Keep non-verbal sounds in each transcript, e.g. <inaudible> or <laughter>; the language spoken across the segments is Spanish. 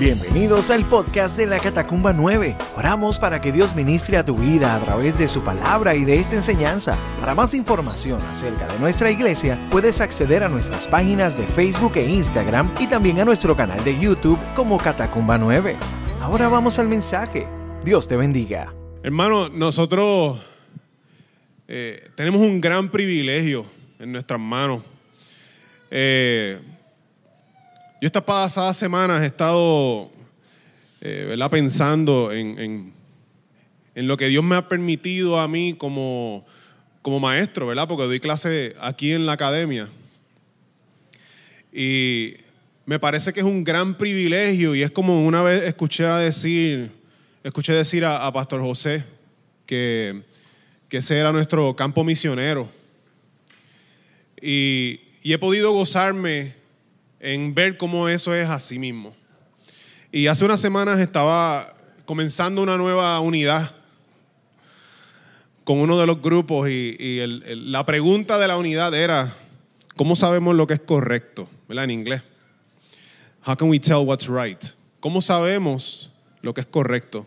Bienvenidos al podcast de la Catacumba 9. Oramos para que Dios ministre a tu vida a través de su palabra y de esta enseñanza. Para más información acerca de nuestra iglesia, puedes acceder a nuestras páginas de Facebook e Instagram y también a nuestro canal de YouTube como Catacumba 9. Ahora vamos al mensaje. Dios te bendiga. Hermano, nosotros eh, tenemos un gran privilegio en nuestras manos. Eh, yo estas pasadas semanas he estado eh, pensando en, lo que Dios me ha permitido a mí como, como maestro, ¿verdad? porque doy clase aquí en la academia. Y me parece que es un gran privilegio y es como una vez escuché decir, escuché decir a, Pastor José que, que ese era nuestro campo misionero. Y, y he podido gozarme en ver cómo eso es así mismo. Y hace unas semanas estaba comenzando una nueva unidad con uno de los grupos y, la pregunta de la unidad era, ¿cómo sabemos lo que es correcto? ¿Verdad? En inglés. How can we tell what's right? ¿Cómo sabemos lo que es correcto?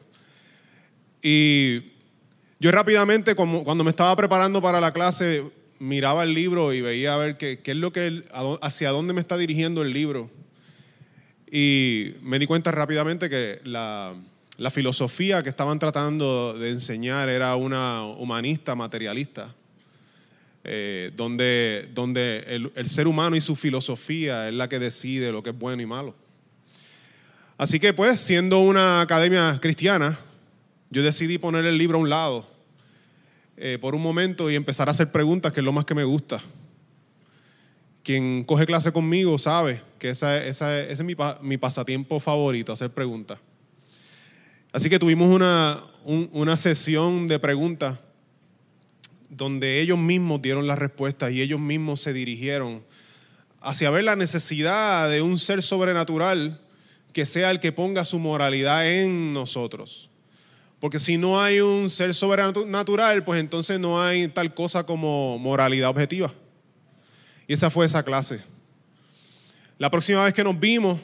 Y yo rápidamente, cuando me estaba preparando para la clase, miraba el libro y veía a ver qué, qué es lo que, hacia dónde me está dirigiendo el libro. Y me di cuenta rápidamente que la, la filosofía que estaban tratando de enseñar era una humanista materialista, eh, donde, donde el, el, ser humano y su filosofía es la que decide lo que es bueno y malo. Así que pues, siendo una academia cristiana, yo decidí poner el libro a un lado eh, por un momento y empezar a hacer preguntas, que es lo más que me gusta. Quien coge clase conmigo sabe que esa, ese es mi, mi, pasatiempo favorito, hacer preguntas. Así que tuvimos una, una sesión de preguntas donde ellos mismos dieron las respuestas y ellos mismos se dirigieron hacia ver la necesidad de un ser sobrenatural que sea el que ponga su moralidad en nosotros. Porque si no hay un ser sobrenatural, pues entonces no hay tal cosa como moralidad objetiva. Y esa fue esa clase. La próxima vez que nos vimos,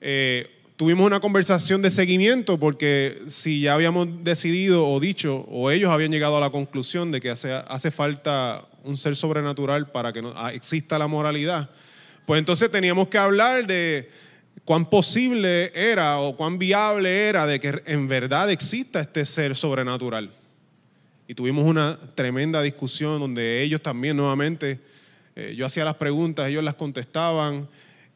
eh, tuvimos una conversación de seguimiento porque si ya habíamos decidido o dicho, o ellos habían llegado a la conclusión de que hace, hace falta un ser sobrenatural para que no, ah, exista la moralidad, pues entonces teníamos que hablar de cuán posible era o cuán viable era de que en verdad exista este ser sobrenatural. Y tuvimos una tremenda discusión donde ellos también nuevamente, eh, yo hacía las preguntas, ellos las contestaban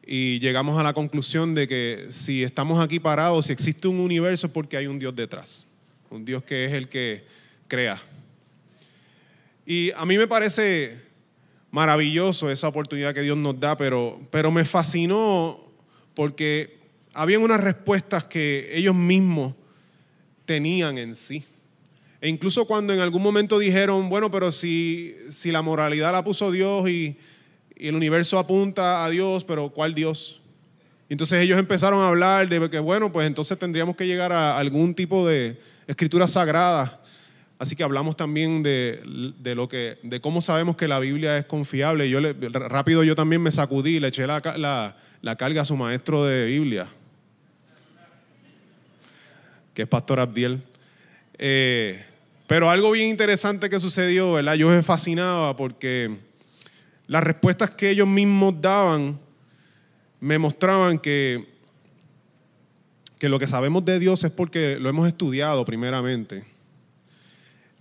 y llegamos a la conclusión de que si estamos aquí parados, si existe un universo es porque hay un Dios detrás, un Dios que es el que crea. Y a mí me parece maravilloso esa oportunidad que Dios nos da, pero, pero me fascinó porque habían unas respuestas que ellos mismos tenían en sí. E incluso cuando en algún momento dijeron, bueno, pero si, si la moralidad la puso Dios y, el universo apunta a Dios, pero ¿cuál Dios? entonces ellos empezaron a hablar de que, bueno, pues entonces tendríamos que llegar a algún tipo de escritura sagrada. Así que hablamos también de, lo que, de cómo sabemos que la Biblia es confiable. Yo le, rápido yo también me sacudí, le eché la, la, la carga a su maestro de Biblia, que es Pastor Abdiel. Eh, pero algo bien interesante que sucedió, ¿verdad? Yo me fascinaba porque las respuestas que ellos mismos daban me mostraban que, que lo que sabemos de Dios es porque lo hemos estudiado primeramente.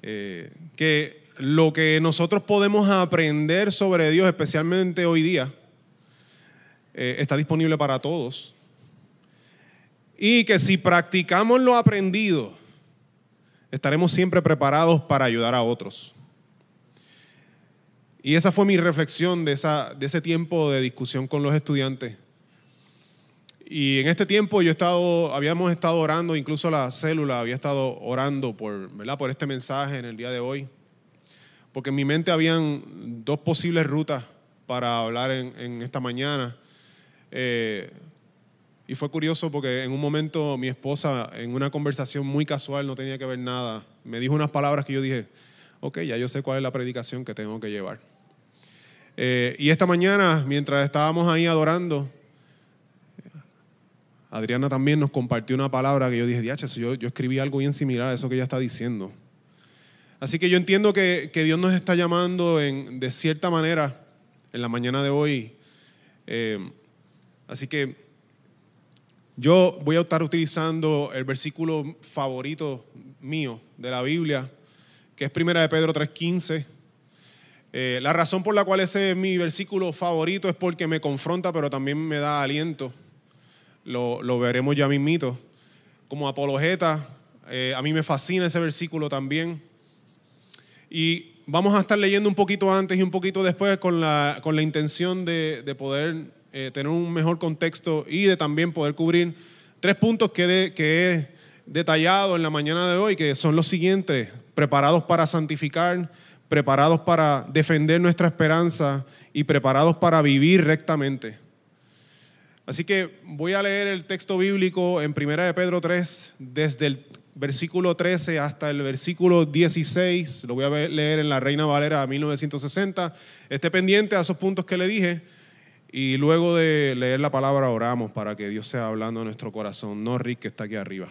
Eh, que lo que nosotros podemos aprender sobre Dios, especialmente hoy día, eh, está disponible para todos. Y que si practicamos lo aprendido, estaremos siempre preparados para ayudar a otros. Y esa fue mi reflexión de, esa, de ese tiempo de discusión con los estudiantes. Y en este tiempo yo he estado, habíamos estado orando, incluso la célula había estado orando por, ¿verdad? por este mensaje en el día de hoy. Porque en mi mente habían dos posibles rutas para hablar en, en esta mañana. Eh, y fue curioso porque en un momento mi esposa, en una conversación muy casual, no tenía que ver nada, me dijo unas palabras que yo dije, ok, ya yo sé cuál es la predicación que tengo que llevar. Eh, y esta mañana, mientras estábamos ahí adorando, Adriana también nos compartió una palabra que yo dije, diache, yo, escribí algo bien similar a eso que ella está diciendo. Así que yo entiendo que, Dios nos está llamando en, de cierta manera en la mañana de hoy. Eh, así que yo voy a estar utilizando el versículo favorito mío de la Biblia, que es Primera de Pedro 3.15. Eh, la razón por la cual ese es mi versículo favorito es porque me confronta, pero también me da aliento. Lo, veremos ya mismito. Como apologeta, eh, a mí me fascina ese versículo también. Y vamos a estar leyendo un poquito antes y un poquito después con la, con la intención de, poder eh, tener un mejor contexto y de también poder cubrir tres puntos que, que he detallado en la mañana de hoy, que son los siguientes, preparados para santificar, preparados para defender nuestra esperanza y preparados para vivir rectamente. Así que voy a leer el texto bíblico en 1 de Pedro 3, desde el versículo 13 hasta el versículo 16. Lo voy a leer en la Reina Valera 1960. Esté pendiente a esos puntos que le dije. Y luego de leer la palabra oramos para que Dios sea hablando a nuestro corazón, no Rick que está aquí arriba.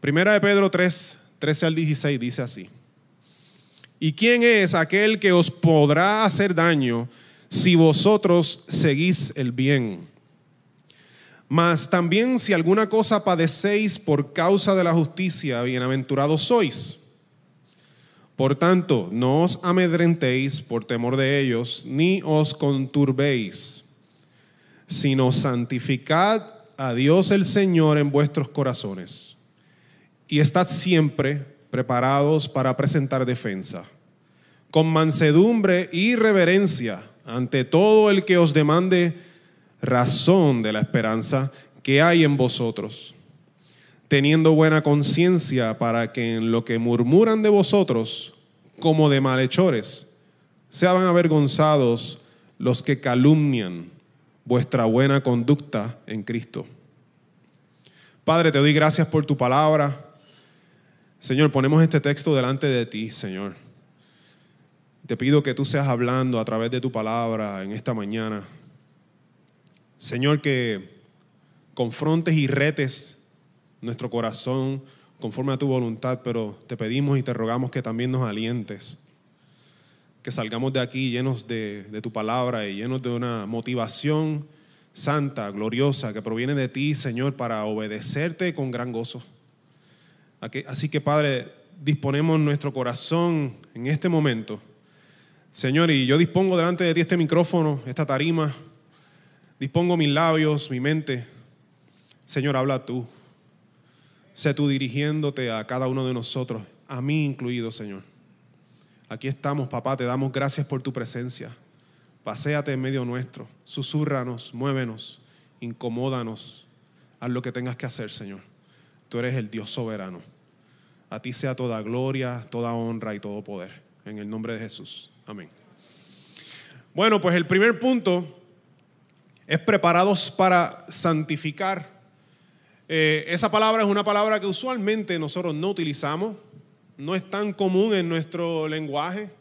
Primera de Pedro 3, 13 al 16 dice así. ¿Y quién es aquel que os podrá hacer daño si vosotros seguís el bien? Mas también si alguna cosa padecéis por causa de la justicia, bienaventurados sois. Por tanto, no os amedrentéis por temor de ellos, ni os conturbéis, sino santificad a Dios el Señor en vuestros corazones. Y estad siempre preparados para presentar defensa, con mansedumbre y reverencia ante todo el que os demande razón de la esperanza que hay en vosotros, teniendo buena conciencia para que en lo que murmuran de vosotros, como de malhechores, sean avergonzados los que calumnian vuestra buena conducta en Cristo. Padre, te doy gracias por tu palabra. Señor, ponemos este texto delante de ti, Señor. Te pido que tú seas hablando a través de tu palabra en esta mañana. Señor, que confrontes y retes nuestro corazón conforme a tu voluntad, pero te pedimos y te rogamos que también nos alientes, que salgamos de aquí llenos de, tu palabra y llenos de una motivación santa, gloriosa, que proviene de ti, Señor, para obedecerte con gran gozo. Así que, Padre, disponemos nuestro corazón en este momento. Señor, y yo dispongo delante de ti este micrófono, esta tarima, Dispongo mis labios, mi mente. Señor, habla tú. Sé tú dirigiéndote a cada uno de nosotros, a mí incluido, Señor. Aquí estamos, papá, te damos gracias por tu presencia. Paséate en medio nuestro, susúrranos, muévenos, incomódanos, haz lo que tengas que hacer, Señor. Tú eres el Dios soberano. A ti sea toda gloria, toda honra y todo poder. En el nombre de Jesús. Amén. Bueno, pues el primer punto es preparados para santificar. Eh, esa palabra es una palabra que usualmente nosotros no utilizamos, no es tan común en nuestro lenguaje,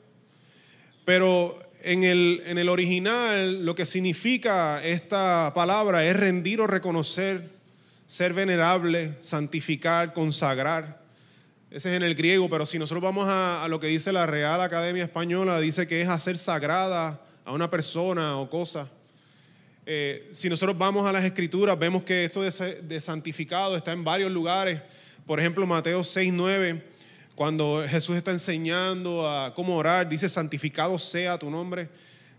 pero en el, en el original lo que significa esta palabra es rendir o reconocer, ser venerable, santificar, consagrar. Ese es en el griego, pero si nosotros vamos a, a lo que dice la Real Academia Española, dice que es hacer sagrada a una persona o cosa. Eh, si nosotros vamos a las escrituras, vemos que esto de, santificado está en varios lugares. Por ejemplo, Mateo 6, 9, cuando Jesús está enseñando a cómo orar, dice, santificado sea tu nombre.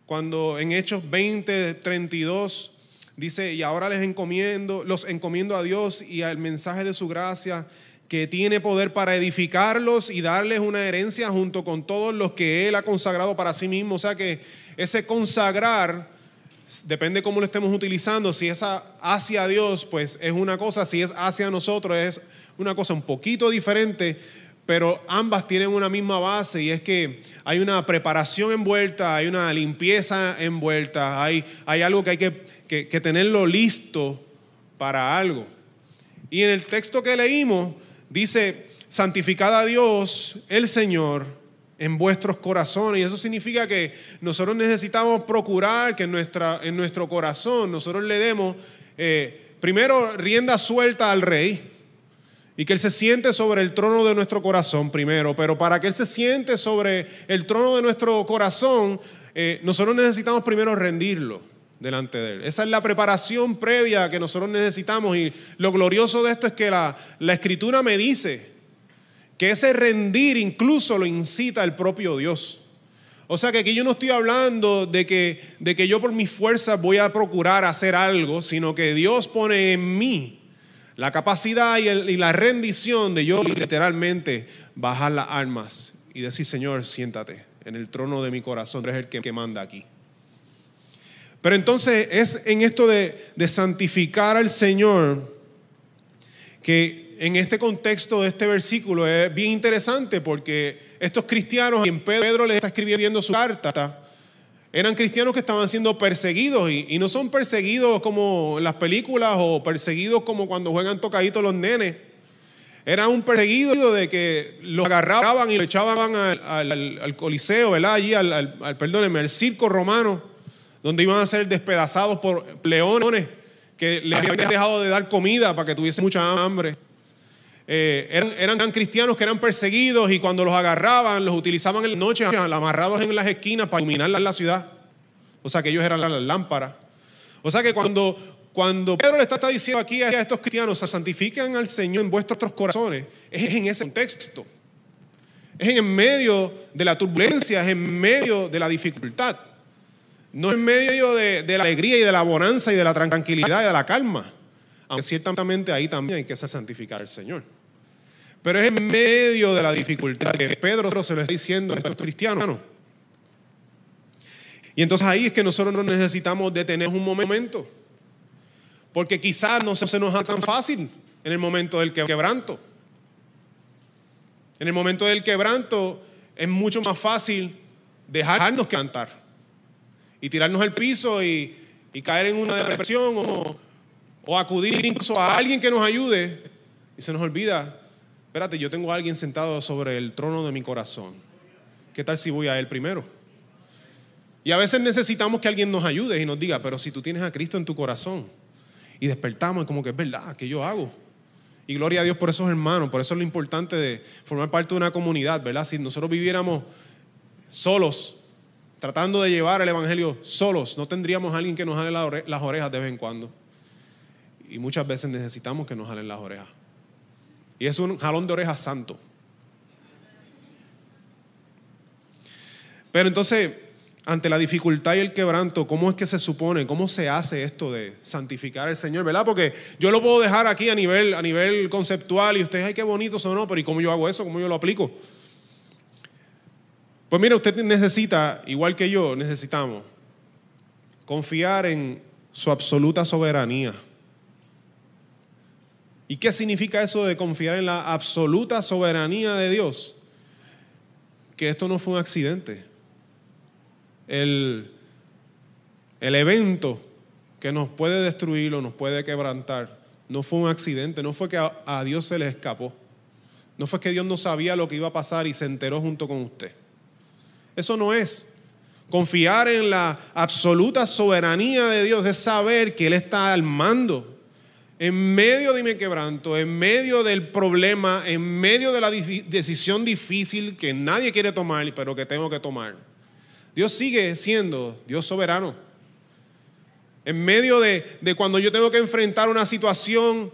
Cuando en Hechos 20, 32, dice, y ahora les encomiendo, los encomiendo a Dios y al mensaje de su gracia, que tiene poder para edificarlos y darles una herencia junto con todos los que Él ha consagrado para sí mismo. O sea que ese consagrar Depende cómo lo estemos utilizando. Si es hacia Dios, pues es una cosa. Si es hacia nosotros, es una cosa un poquito diferente. Pero ambas tienen una misma base y es que hay una preparación envuelta, hay una limpieza envuelta, hay, hay algo que hay que, que tenerlo listo para algo. Y en el texto que leímos dice, santificad a Dios el Señor en vuestros corazones. Y eso significa que nosotros necesitamos procurar que en, nuestra, en nuestro corazón nosotros le demos eh, primero rienda suelta al rey y que Él se siente sobre el trono de nuestro corazón primero, pero para que Él se siente sobre el trono de nuestro corazón, eh, nosotros necesitamos primero rendirlo delante de Él. Esa es la preparación previa que nosotros necesitamos y lo glorioso de esto es que la, la escritura me dice que ese rendir incluso lo incita el propio Dios. O sea que aquí yo no estoy hablando de que, de que yo por mis fuerzas voy a procurar hacer algo, sino que Dios pone en mí la capacidad y, la rendición de yo literalmente bajar las armas y decir, Señor, siéntate en el trono de mi corazón, eres el que, que manda aquí. Pero entonces es en esto de, de santificar al Señor que en este contexto de este versículo es bien interesante porque estos cristianos, a quien Pedro le está escribiendo su carta, eran cristianos que estaban siendo perseguidos y, no son perseguidos como en las películas o perseguidos como cuando juegan tocaditos los nenes. Era un perseguido de que los agarraban y lo echaban al, coliseo, ¿verdad? Allí, al, al, perdónenme, al circo romano, donde iban a ser despedazados por leones que les habían dejado de dar comida para que tuviesen mucha hambre. Eh, eran, eran, cristianos que eran perseguidos y cuando los agarraban los utilizaban en la noche amarrados en las esquinas para iluminar la ciudad. O sea que ellos eran las lámparas. O sea que cuando, cuando Pedro le está, diciendo aquí a estos cristianos, se santifican al Señor en vuestros corazones, es en ese contexto. Es en medio de la turbulencia, es en medio de la dificultad. No en medio de, de la alegría y de la bonanza y de la tranquilidad y de la calma. Aunque ciertamente ahí también hay que santificar al Señor. Pero es en medio de la dificultad que Pedro se lo está diciendo a estos cristianos. Y entonces ahí es que nosotros necesitamos detener un momento. Porque quizás no se nos hace tan fácil en el momento del quebranto. En el momento del quebranto es mucho más fácil dejarnos quebrantar y tirarnos al piso y, y caer en una depresión o, o acudir incluso a alguien que nos ayude y se nos olvida, espérate, yo tengo a alguien sentado sobre el trono de mi corazón. ¿Qué tal si voy a él primero? Y a veces necesitamos que alguien nos ayude y nos diga, pero si tú tienes a Cristo en tu corazón y despertamos como que es verdad, que yo hago? Y gloria a Dios por esos hermanos, por eso es lo importante de formar parte de una comunidad, ¿verdad? Si nosotros viviéramos solos, tratando de llevar el Evangelio solos, no tendríamos a alguien que nos jale las orejas de vez en cuando. Y muchas veces necesitamos que nos jalen las orejas. Y es un jalón de orejas santo. Pero entonces, ante la dificultad y el quebranto, ¿cómo es que se supone, cómo se hace esto de santificar al Señor? ¿Verdad? Porque yo lo puedo dejar aquí a nivel, a nivel conceptual y ustedes, ay, qué bonito no, pero ¿y cómo yo hago eso? ¿Cómo yo lo aplico? Pues mire, usted necesita, igual que yo, necesitamos confiar en su absoluta soberanía. ¿Y qué significa eso de confiar en la absoluta soberanía de Dios? Que esto no fue un accidente. El, el evento que nos puede destruir o nos puede quebrantar no fue un accidente, no fue que a, a Dios se le escapó. No fue que Dios no sabía lo que iba a pasar y se enteró junto con usted. Eso no es. Confiar en la absoluta soberanía de Dios es saber que Él está al mando en medio de mi quebranto, en medio del problema, en medio de la decisión difícil que nadie quiere tomar, pero que tengo que tomar. Dios sigue siendo Dios soberano. En medio de, de cuando yo tengo que enfrentar una situación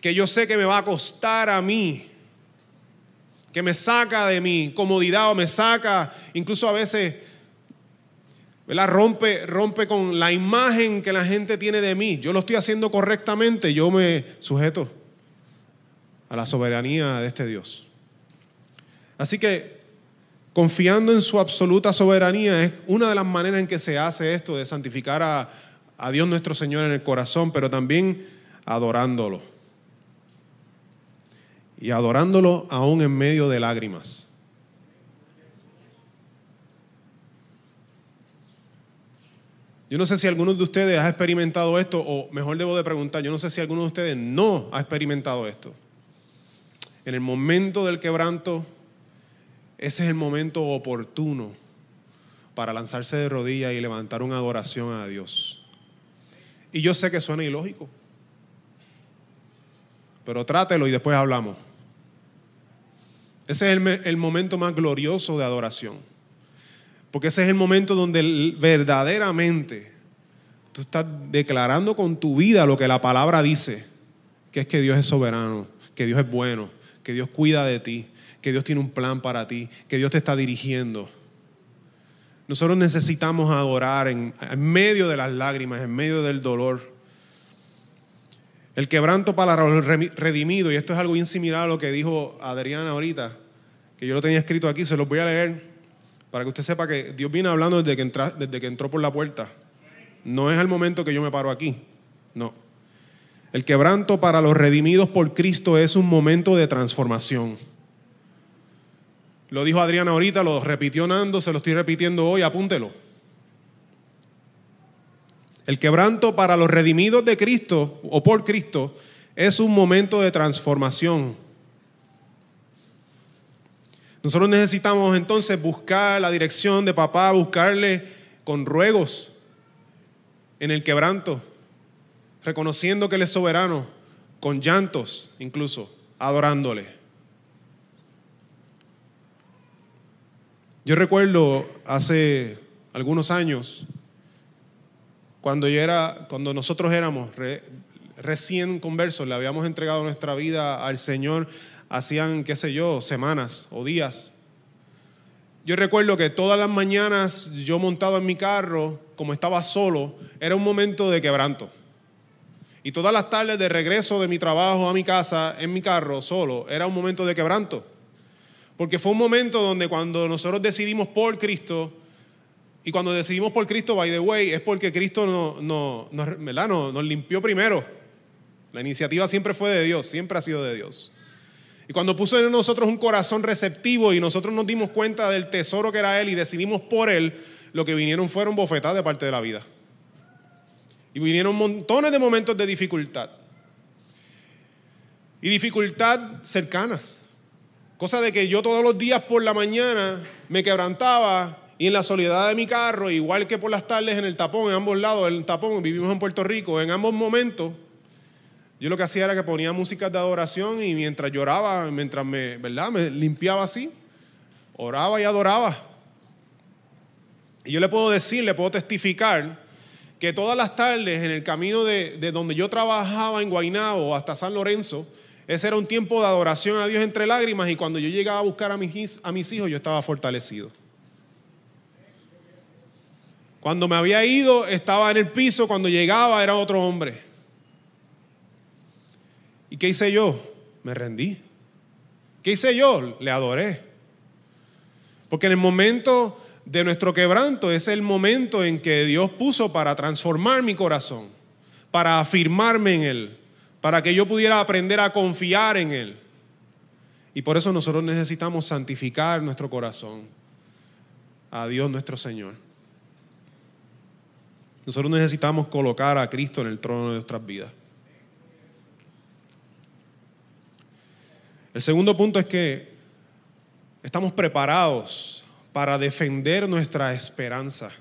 que yo sé que me va a costar a mí, que me saca de mi comodidad o me saca incluso a veces Rompe, rompe con la imagen que la gente tiene de mí. Yo lo estoy haciendo correctamente, yo me sujeto a la soberanía de este Dios. Así que confiando en su absoluta soberanía es una de las maneras en que se hace esto de santificar a Dios nuestro Señor en el corazón, pero también adorándolo. Y adorándolo aún en medio de lágrimas. Yo no sé si alguno de ustedes ha experimentado esto, o mejor debo de preguntar, yo no sé si alguno de ustedes no ha experimentado esto. En el momento del quebranto, ese es el momento oportuno para lanzarse de rodillas y levantar una adoración a Dios. Y yo sé que suena ilógico. pero trátelo y después hablamos. Ese es el, el momento más glorioso de adoración. Porque ese es el momento donde verdaderamente tú estás declarando con tu vida lo que la palabra dice, que es que Dios es soberano, que Dios es bueno, que Dios cuida de ti, que Dios tiene un plan para ti, que Dios te está dirigiendo. Nosotros necesitamos adorar en, medio de las lágrimas, en medio del dolor. El quebranto para los redimidos, y esto es algo bien similar a lo que dijo Adriana ahorita, que yo lo tenía escrito aquí, se los voy a leer para que usted sepa que Dios viene hablando desde que, desde que entró por la puerta. No es el momento que yo me paro aquí, no. El quebranto para los redimidos por Cristo es un momento de transformación. Lo dijo Adriana ahorita, lo repitió Nando, se lo estoy repitiendo hoy, apúntelo. El quebranto para los redimidos de Cristo o por Cristo es un momento de transformación. Nosotros necesitamos entonces buscar la dirección de papá, buscarle con ruegos en el quebranto, reconociendo que Él es soberano, con llantos incluso, adorándole. Yo recuerdo hace algunos años, cuando, yo era, cuando nosotros éramos recién conversos, le habíamos entregado nuestra vida al Señor, hacían, qué sé yo, semanas o días. Yo recuerdo que todas las mañanas yo montado en mi carro, como estaba solo, era un momento de quebranto. Y todas las tardes de regreso de mi trabajo a mi casa, en mi carro, solo, era un momento de quebranto. Porque fue un momento donde cuando nosotros decidimos por Cristo, y cuando decidimos por Cristo, by the way, es porque Cristo no, no, no, nos limpió primero. La iniciativa siempre fue de Dios, siempre ha sido de Dios. Y cuando puso en nosotros un corazón receptivo y nosotros nos dimos cuenta del tesoro que era Él y decidimos por Él, lo que vinieron fueron bofetadas de parte de la vida. Y vinieron montones de momentos de dificultad. Y dificultad cercanas. Cosa de que yo todos los días por la mañana me quebrantaba y en la soledad de mi carro, igual que por las tardes en el tapón, en ambos lados del tapón, vivimos en Puerto Rico, en ambos momentos, yo lo que hacía era que ponía música de adoración y mientras lloraba, mientras me, ¿verdad? me limpiaba así, oraba y adoraba. Y yo le puedo decir, le puedo testificar que todas las tardes en el camino de, de donde yo trabajaba en Guaynabo hasta San Lorenzo, ese era un tiempo de adoración a Dios entre lágrimas y cuando yo llegaba a buscar a mis, a mis hijos yo estaba fortalecido. Cuando me había ido estaba en el piso, cuando llegaba era otro hombre. ¿Y qué hice yo? Me rendí. ¿Qué hice yo? Le adoré. Porque en el momento de nuestro quebranto es el momento en que Dios puso para transformar mi corazón, para afirmarme en Él, para que yo pudiera aprender a confiar en Él. Y por eso nosotros necesitamos santificar nuestro corazón a Dios nuestro Señor. Nosotros necesitamos colocar a Cristo en el trono de nuestras vidas. El segundo punto es que estamos preparados para defender nuestra esperanza.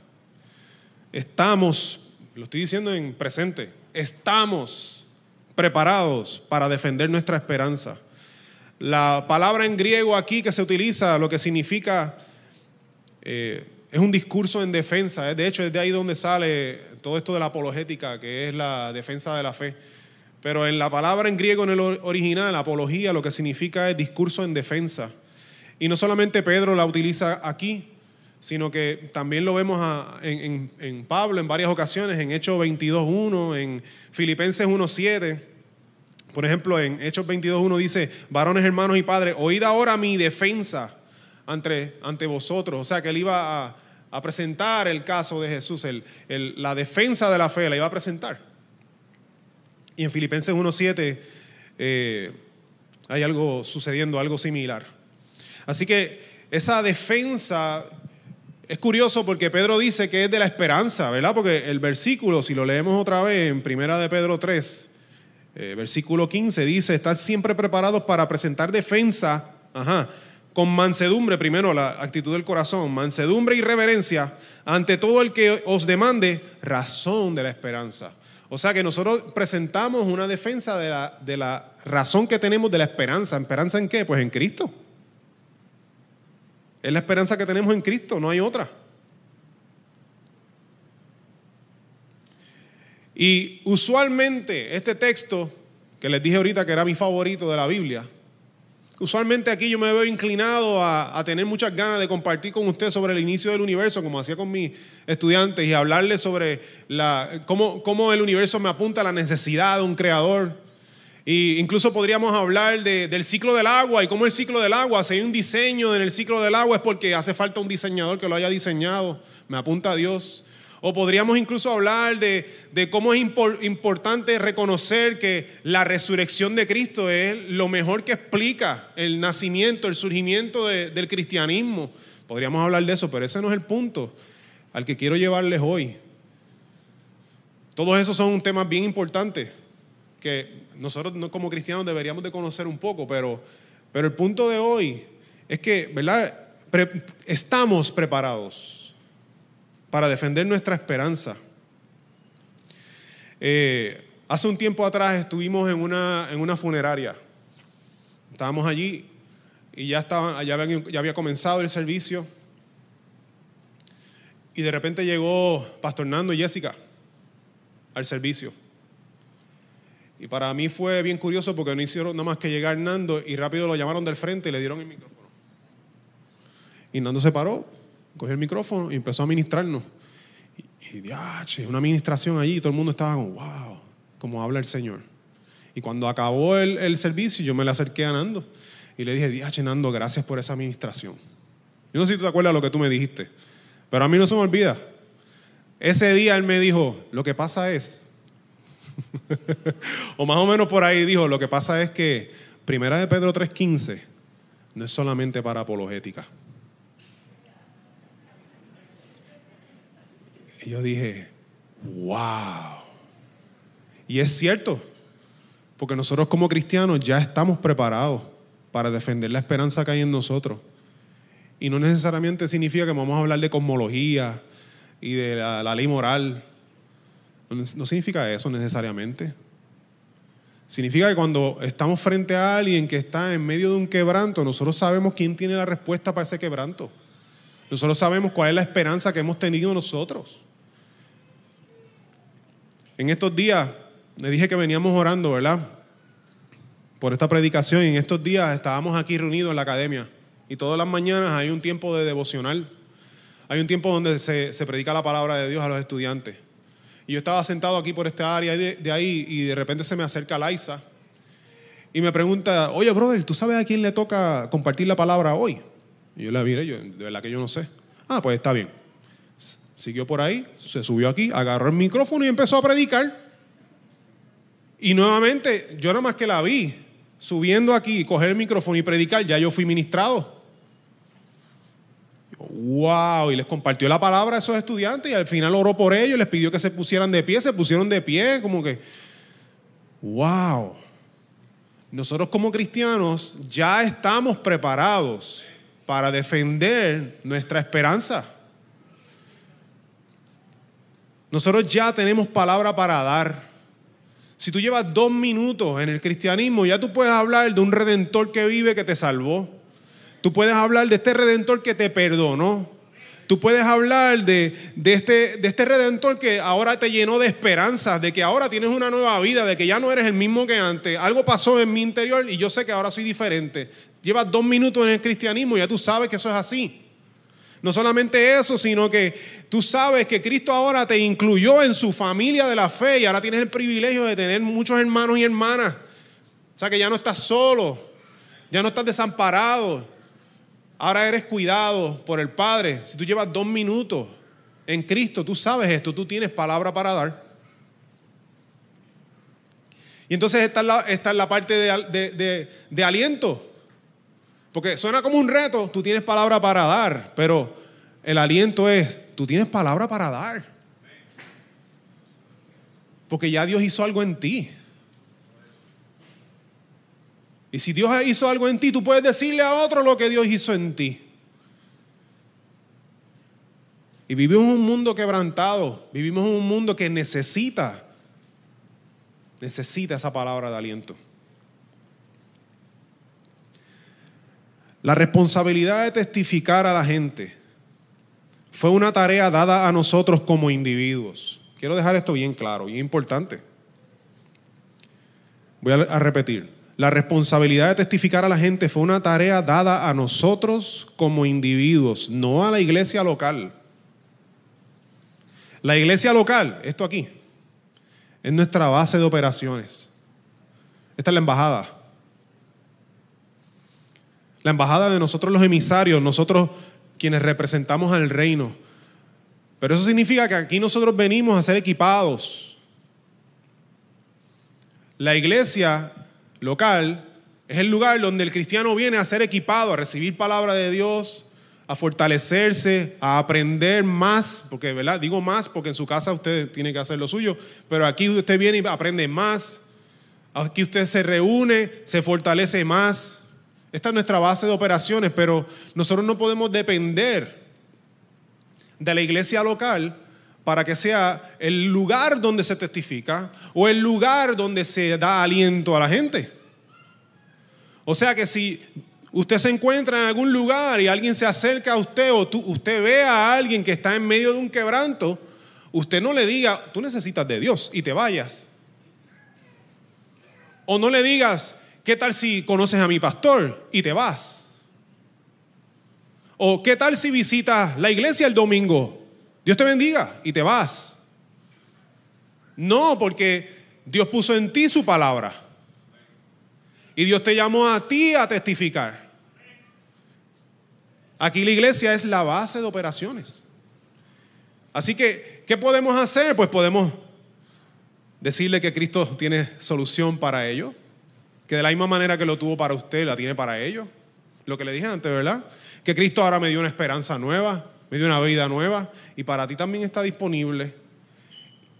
Estamos, lo estoy diciendo en presente, estamos preparados para defender nuestra esperanza. La palabra en griego aquí que se utiliza, lo que significa, eh, es un discurso en defensa. De hecho, es de ahí donde sale todo esto de la apologética, que es la defensa de la fe. Pero en la palabra en griego, en el original, apología, lo que significa es discurso en defensa. Y no solamente Pedro la utiliza aquí, sino que también lo vemos en, en, Pablo en varias ocasiones, en Hechos 22.1, en Filipenses 1.7. Por ejemplo, en Hechos 22.1 dice, varones hermanos y padres, oíd ahora mi defensa ante, ante vosotros. O sea, que él iba a, presentar el caso de Jesús, el, la defensa de la fe, la iba a presentar. Y en Filipenses 1.7 eh, hay algo sucediendo, algo similar. Así que esa defensa es curioso porque Pedro dice que es de la esperanza, ¿verdad? Porque el versículo, si lo leemos otra vez en Primera de Pedro 3, eh, versículo 15 dice, estad siempre preparados para presentar defensa, con mansedumbre, primero la actitud del corazón, mansedumbre y reverencia ante todo el que os demande razón de la esperanza. O sea que nosotros presentamos una defensa de la, de la razón que tenemos de la esperanza. ¿Esperanza en qué? Pues en Cristo. Es la esperanza que tenemos en Cristo, no hay otra. Y usualmente este texto, que les dije ahorita que era mi favorito de la Biblia, usualmente aquí yo me veo inclinado a, tener muchas ganas de compartir con ustedes sobre el inicio del universo, como hacía con mis estudiantes, y hablarles sobre cómo, cómo el universo me apunta a la necesidad de un creador. Y incluso podríamos hablar del ciclo del agua y cómo el ciclo del agua, si hay un diseño en el ciclo del agua es porque hace falta un diseñador que lo haya diseñado, me apunta a Dios. O podríamos incluso hablar de, cómo es importante reconocer que la resurrección de Cristo es lo mejor que explica el nacimiento, el surgimiento del cristianismo. Podríamos hablar de eso, pero ese no es el punto al que quiero llevarles hoy. Todos esos son temas bien importantes que nosotros como cristianos deberíamos de conocer un poco, pero, pero el punto de hoy es que, ¿verdad? estamos preparados para defender nuestra esperanza. Eh, hace un tiempo atrás estuvimos en una, en una funeraria. Estábamos allí y ya, ya, ya había comenzado el servicio. Y de repente llegó Pastor Nando y Jessica al servicio. Y para mí fue bien curioso porque no hicieron nada más que llegar Nando y rápido lo llamaron del frente y le dieron el micrófono. Y Nando se paró, cogió el micrófono y empezó a ministrarnos. Y, y una administración allí y todo el mundo estaba como, wow, como habla el Señor. Y cuando acabó el, servicio, yo me le acerqué a Nando y le dije, diache, Nando, gracias por esa administración. Yo no sé si tú te acuerdas de lo que tú me dijiste, pero a mí no se me olvida. Ese día él me dijo, lo que pasa es, <laughs> o más o menos por ahí dijo, lo que pasa es que Primera de Pedro 3.15 no es solamente para apologética. Yo dije, wow. Y es cierto, porque nosotros como cristianos ya estamos preparados para defender la esperanza que hay en nosotros. Y no necesariamente significa que vamos a hablar de cosmología y de la, ley moral. No significa eso necesariamente. Significa que cuando estamos frente a alguien que está en medio de un quebranto, nosotros sabemos quién tiene la respuesta para ese quebranto. Nosotros sabemos cuál es la esperanza que hemos tenido nosotros. En estos días, le dije que veníamos orando, ¿verdad? Por esta predicación. Y en estos días estábamos aquí reunidos en la academia. Y todas las mañanas hay un tiempo de devocional. Hay un tiempo donde se, predica la palabra de Dios a los estudiantes. Y yo estaba sentado aquí por esta área de, ahí y de repente se me acerca Laisa y me pregunta, oye, brother, ¿tú sabes a quién le toca compartir la palabra hoy? Y yo le diré, yo, de verdad que yo no sé. Ah, pues está bien. Siguió por ahí, se subió aquí, agarró el micrófono y empezó a predicar. Y nuevamente, yo nada más que la vi subiendo aquí, coger el micrófono y predicar, ya yo fui ministrado. ¡Wow! Y les compartió la palabra a esos estudiantes y al final oró por ellos, les pidió que se pusieran de pie, se pusieron de pie, como que, ¡wow! Nosotros como cristianos ya estamos preparados para defender nuestra esperanza. Nosotros ya tenemos palabra para dar. Si tú llevas dos minutos en el cristianismo, ya tú puedes hablar de un redentor que vive, que te salvó. Tú puedes hablar de este redentor que te perdonó. Tú puedes hablar de, este, de este redentor que ahora te llenó de esperanza, de que ahora tienes una nueva vida, de que ya no eres el mismo que antes. Algo pasó en mi interior y yo sé que ahora soy diferente. Llevas dos minutos en el cristianismo y ya tú sabes que eso es así. No solamente eso, sino que tú sabes que Cristo ahora te incluyó en su familia de la fe y ahora tienes el privilegio de tener muchos hermanos y hermanas. O sea que ya no estás solo, ya no estás desamparado. Ahora eres cuidado por el Padre. Si tú llevas dos minutos en Cristo, tú sabes esto, tú tienes palabra para dar. Y entonces está en la, parte de aliento. Porque suena como un reto, tú tienes palabra para dar, pero el aliento es, tú tienes palabra para dar. Porque ya Dios hizo algo en ti. Y si Dios hizo algo en ti, tú puedes decirle a otro lo que Dios hizo en ti. Y vivimos un mundo quebrantado, vivimos un mundo que necesita necesita esa palabra de aliento. La responsabilidad de testificar a la gente fue una tarea dada a nosotros como individuos. Quiero dejar esto bien claro y importante. Voy a repetir. La responsabilidad de testificar a la gente fue una tarea dada a nosotros como individuos, no a la iglesia local. La iglesia local, esto aquí, es nuestra base de operaciones. Esta es la embajada. La embajada de nosotros los emisarios, nosotros quienes representamos al reino. Pero eso significa que aquí nosotros venimos a ser equipados. La iglesia local es el lugar donde el cristiano viene a ser equipado, a recibir palabra de Dios, a fortalecerse, a aprender más, porque, ¿verdad? Digo más porque en su casa usted tiene que hacer lo suyo, pero aquí usted viene y aprende más, aquí usted se reúne, se fortalece más. Esta es nuestra base de operaciones, pero nosotros no podemos depender de la iglesia local para que sea el lugar donde se testifica o el lugar donde se da aliento a la gente. O sea que si usted se encuentra en algún lugar y alguien se acerca a usted o usted ve a alguien que está en medio de un quebranto, usted no le diga, tú necesitas de Dios y te vayas. O no le digas, ¿qué tal si conoces a mi pastor y te vas? O ¿qué tal si visitas la iglesia el domingo Dios te bendiga y te vas. No, porque Dios puso en ti su palabra. Y Dios te llamó a ti a testificar. Aquí la iglesia es la base de operaciones. Así que, ¿qué podemos hacer? Pues podemos decirle que Cristo tiene solución para ello. Que de la misma manera que lo tuvo para usted, la tiene para ellos. Lo que le dije antes, ¿verdad? Que Cristo ahora me dio una esperanza nueva me dio una vida nueva y para ti también está disponible.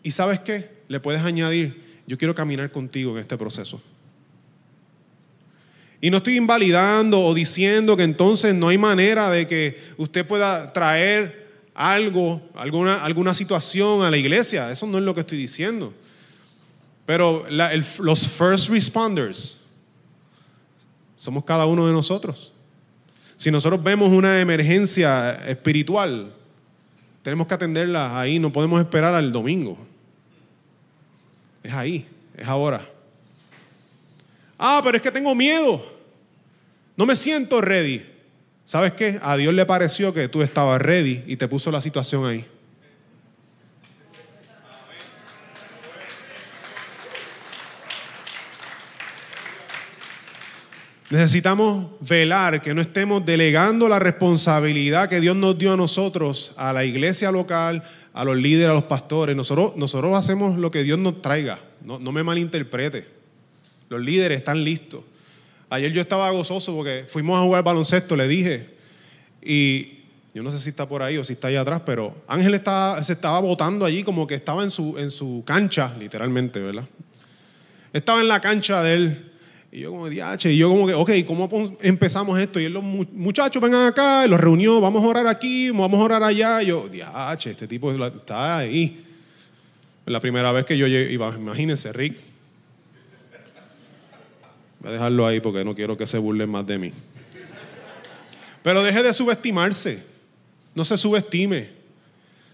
Y sabes qué? Le puedes añadir, yo quiero caminar contigo en este proceso. Y no estoy invalidando o diciendo que entonces no hay manera de que usted pueda traer algo, alguna, alguna situación a la iglesia. Eso no es lo que estoy diciendo. Pero los first responders somos cada uno de nosotros. Si nosotros vemos una emergencia espiritual, tenemos que atenderla ahí, no podemos esperar al domingo. Es ahí, es ahora. Ah, pero es que tengo miedo. No me siento ready. ¿Sabes qué? A Dios le pareció que tú estabas ready y te puso la situación ahí. Necesitamos velar que no estemos delegando la responsabilidad que Dios nos dio a nosotros, a la iglesia local, a los líderes, a los pastores. Nosotros, hacemos lo que Dios nos traiga. No, no me malinterprete. Los líderes están listos. Ayer yo estaba gozoso porque fuimos a jugar baloncesto, le dije. Y yo no sé si está por ahí o si está allá atrás, pero Ángel estaba, se estaba botando allí como que estaba en su, en su cancha, literalmente, ¿verdad? Estaba en la cancha de él y yo como, diache, y yo como que, ok, ¿cómo empezamos esto? Y él, los muchachos vengan acá, los reunió, vamos a orar aquí, vamos a orar allá. Y yo, diache, este tipo está ahí. La primera vez que yo iba, imagínense, Rick. Voy a dejarlo ahí porque no quiero que se burlen más de mí. Pero deje de subestimarse. No se subestime.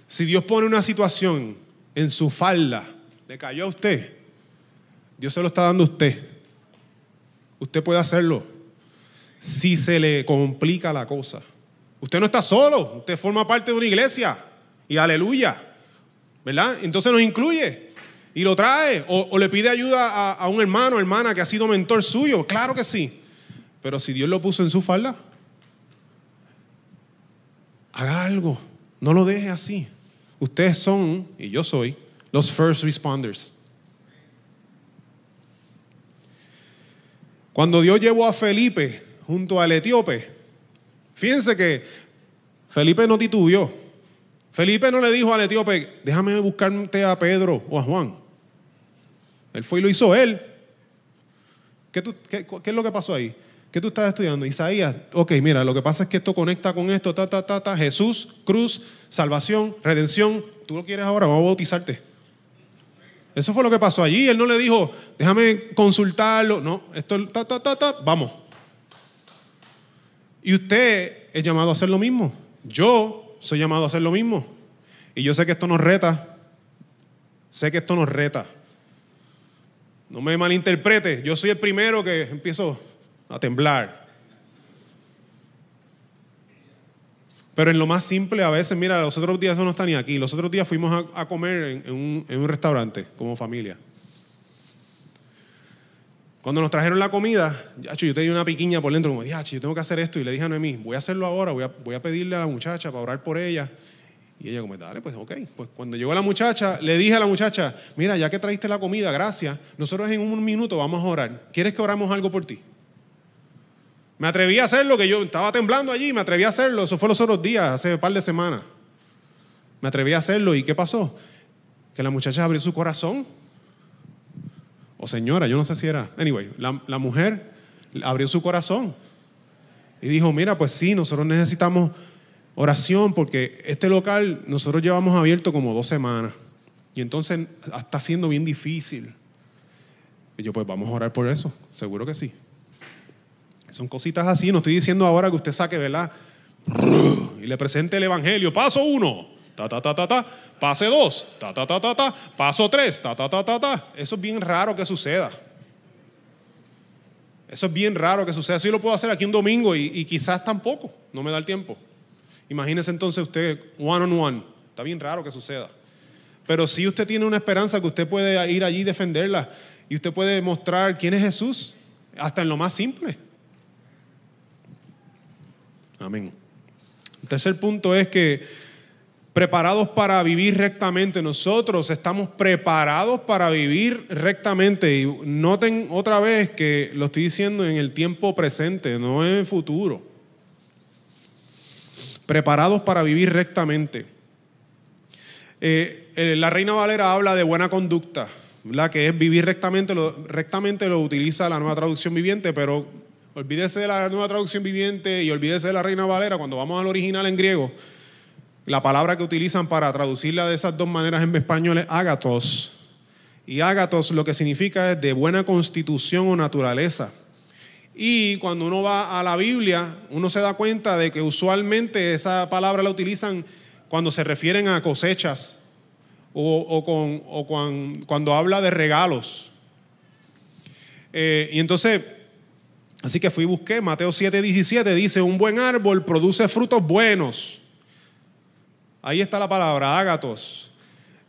Si Dios pone una situación en su falda, le cayó a usted, Dios se lo está dando a usted. Usted puede hacerlo si se le complica la cosa. Usted no está solo, usted forma parte de una iglesia y aleluya, ¿verdad? Entonces nos incluye y lo trae o, le pide ayuda a, un hermano hermana que ha sido mentor suyo, claro que sí. Pero si Dios lo puso en su falda, haga algo, no lo deje así. Ustedes son, y yo soy, los first responders. Cuando Dios llevó a Felipe junto al etíope, fíjense que Felipe no titubió. Felipe no le dijo al etíope, déjame buscarte a Pedro o a Juan. Él fue y lo hizo él. ¿Qué, es lo que pasó ahí? ¿Qué tú estás estudiando? Isaías, ok, mira, lo que pasa es que esto conecta con esto, ta, ta, ta, ta, Jesús, cruz, salvación, redención. ¿Tú lo quieres ahora? Vamos a bautizarte. Eso fue lo que pasó allí. Él no le dijo, déjame consultarlo. No, esto, ta, ta, ta, ta, vamos. Y usted es llamado a hacer lo mismo. Yo soy llamado a hacer lo mismo. Y yo sé que esto nos reta. Sé que esto nos reta. No me malinterprete. Yo soy el primero que empiezo a temblar. Pero en lo más simple, a veces, mira, los otros días eso no está ni aquí. Los otros días fuimos a, comer en, un, restaurante como familia. Cuando nos trajeron la comida, yo tenía una piquiña por dentro, como, yo tengo que hacer esto. Y le dije a Noemí, voy a hacerlo ahora, voy a, voy a pedirle a la muchacha para orar por ella. Y ella como, dale, pues ok. Pues cuando llegó la muchacha, le dije a la muchacha, mira, ya que trajiste la comida, gracias, nosotros en un minuto vamos a orar. ¿Quieres que oramos algo por ti? Me atreví a hacerlo, que yo estaba temblando allí, me atreví a hacerlo. Eso fue los otros días, hace un par de semanas. Me atreví a hacerlo y ¿qué pasó? Que la muchacha abrió su corazón. O señora, yo no sé si era. Anyway, la, la mujer abrió su corazón y dijo, mira, pues sí, nosotros necesitamos oración porque este local nosotros llevamos abierto como dos semanas y entonces está siendo bien difícil. Y yo, pues vamos a orar por eso, seguro que sí. Son cositas así, no estoy diciendo ahora que usted saque, ¿verdad? Y le presente el Evangelio. Paso uno, ta, ta, ta, ta, ta. Pase dos, ta, ta, ta, ta, ta. Paso tres, ta, ta, ta, ta, ta. Eso es bien raro que suceda. Eso es bien raro que suceda. Si lo puedo hacer aquí un domingo y, y quizás tampoco, no me da el tiempo. Imagínese entonces usted one on one. Está bien raro que suceda. Pero si usted tiene una esperanza que usted puede ir allí y defenderla y usted puede mostrar quién es Jesús, hasta en lo más simple. Amén. El tercer punto es que preparados para vivir rectamente, nosotros estamos preparados para vivir rectamente. Y noten otra vez que lo estoy diciendo en el tiempo presente, no en el futuro. Preparados para vivir rectamente. Eh, la Reina Valera habla de buena conducta, la que es vivir rectamente, rectamente lo utiliza la nueva traducción viviente, pero Olvídese de la nueva traducción viviente y olvídese de la Reina Valera. Cuando vamos al original en griego, la palabra que utilizan para traducirla de esas dos maneras en español es ágatos. Y ágatos lo que significa es de buena constitución o naturaleza. Y cuando uno va a la Biblia, uno se da cuenta de que usualmente esa palabra la utilizan cuando se refieren a cosechas o, con, cuando habla de regalos. Eh, y entonces Así que fui y busqué, Mateo 7, 17 dice, un buen árbol produce frutos buenos. Ahí está la palabra, ágatos.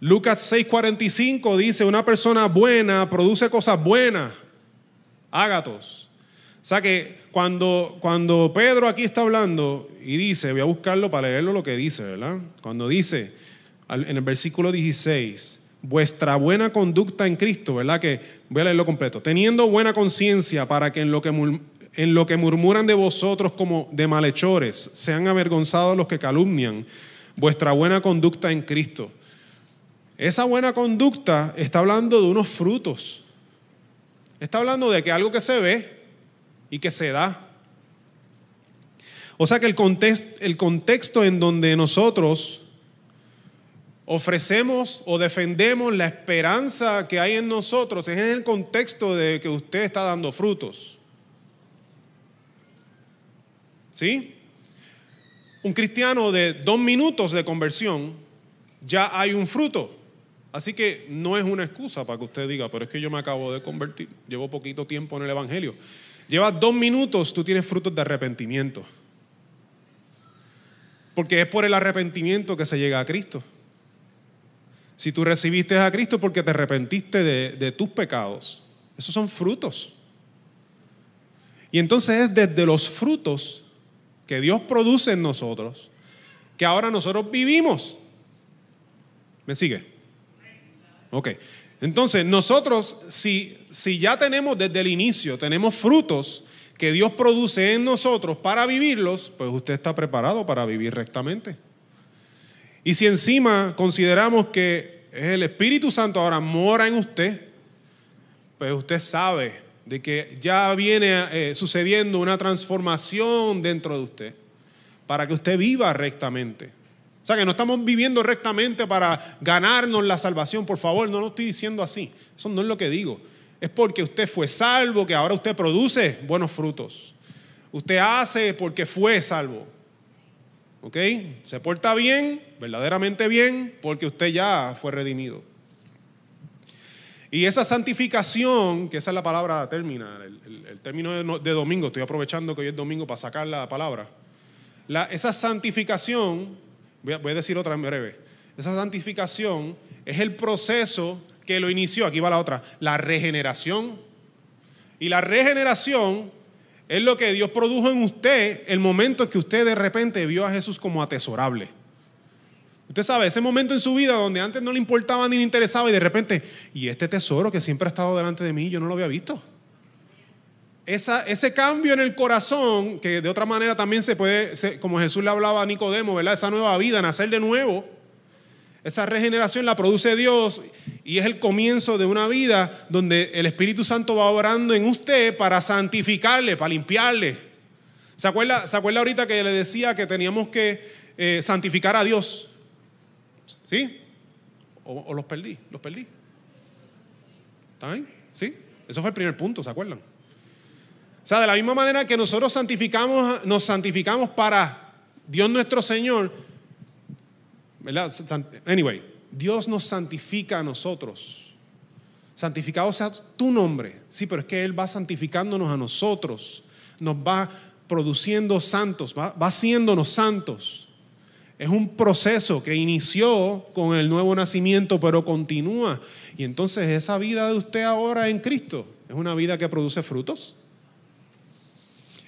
Lucas 6, 45 dice, una persona buena produce cosas buenas. Ágatos. O sea que cuando, cuando Pedro aquí está hablando y dice, voy a buscarlo para leerlo lo que dice, ¿verdad? Cuando dice en el versículo 16, vuestra buena conducta en Cristo, ¿verdad? Que voy a leerlo completo. Teniendo buena conciencia para que en lo que, en lo que murmuran de vosotros como de malhechores sean avergonzados los que calumnian vuestra buena conducta en Cristo. Esa buena conducta está hablando de unos frutos. Está hablando de que algo que se ve y que se da. O sea que el el contexto en donde nosotros ofrecemos o defendemos la esperanza que hay en nosotros es en el contexto de que usted está dando frutos. ¿Sí? Un cristiano de dos minutos de conversión, ya hay un fruto. Así que no es una excusa para que usted diga, pero es que yo me acabo de convertir, llevo poquito tiempo en el Evangelio. Llevas dos minutos, tú tienes frutos de arrepentimiento. Porque es por el arrepentimiento que se llega a Cristo. Si tú recibiste a Cristo porque te arrepentiste de, tus pecados, esos son frutos. Y entonces es desde los frutos que Dios produce en nosotros que ahora nosotros vivimos. ¿Me sigue? Ok. Entonces, nosotros, si, si ya tenemos desde el inicio, tenemos frutos que Dios produce en nosotros para vivirlos, pues usted está preparado para vivir rectamente. Y si encima consideramos que el Espíritu Santo ahora mora en usted, pues usted sabe de que ya viene eh, sucediendo una transformación dentro de usted para que usted viva rectamente. O sea que no estamos viviendo rectamente para ganarnos la salvación, por favor, no lo estoy diciendo así. Eso no es lo que digo. Es porque usted fue salvo, que ahora usted produce buenos frutos. Usted hace porque fue salvo. ¿Ok? Se porta bien, verdaderamente bien, porque usted ya fue redimido. Y esa santificación, que esa es la palabra términa, el, término de, domingo, estoy aprovechando que hoy es domingo para sacar la palabra. esa santificación, voy a, voy a decir otra en breve, esa santificación es el proceso que lo inició, aquí va la otra, la regeneración. Y la regeneración es lo que Dios produjo en usted el momento en que usted de repente vio a Jesús como atesorable. Usted sabe, ese momento en su vida donde antes no le importaba ni le interesaba y de repente, y este tesoro que siempre ha estado delante de mí, yo no lo había visto. Esa, ese cambio en el corazón, que de otra manera también se puede, como Jesús le hablaba a Nicodemo, ¿verdad? Esa nueva vida, nacer de nuevo. Esa regeneración la produce Dios y es el comienzo de una vida donde el Espíritu Santo va orando en usted para santificarle, para limpiarle. ¿Se acuerda, ¿se acuerda ahorita que le decía que teníamos que eh, santificar a Dios? ¿Sí? O, los perdí, los perdí. ¿Está bien? ¿Sí? Eso fue el primer punto, ¿se acuerdan? O sea, de la misma manera que nosotros santificamos, nos santificamos para Dios nuestro Señor, Anyway, Dios nos santifica a nosotros. Santificado sea tu nombre. Sí, pero es que Él va santificándonos a nosotros. Nos va produciendo santos, va, va haciéndonos santos. Es un proceso que inició con el nuevo nacimiento, pero continúa. Y entonces esa vida de usted ahora en Cristo es una vida que produce frutos.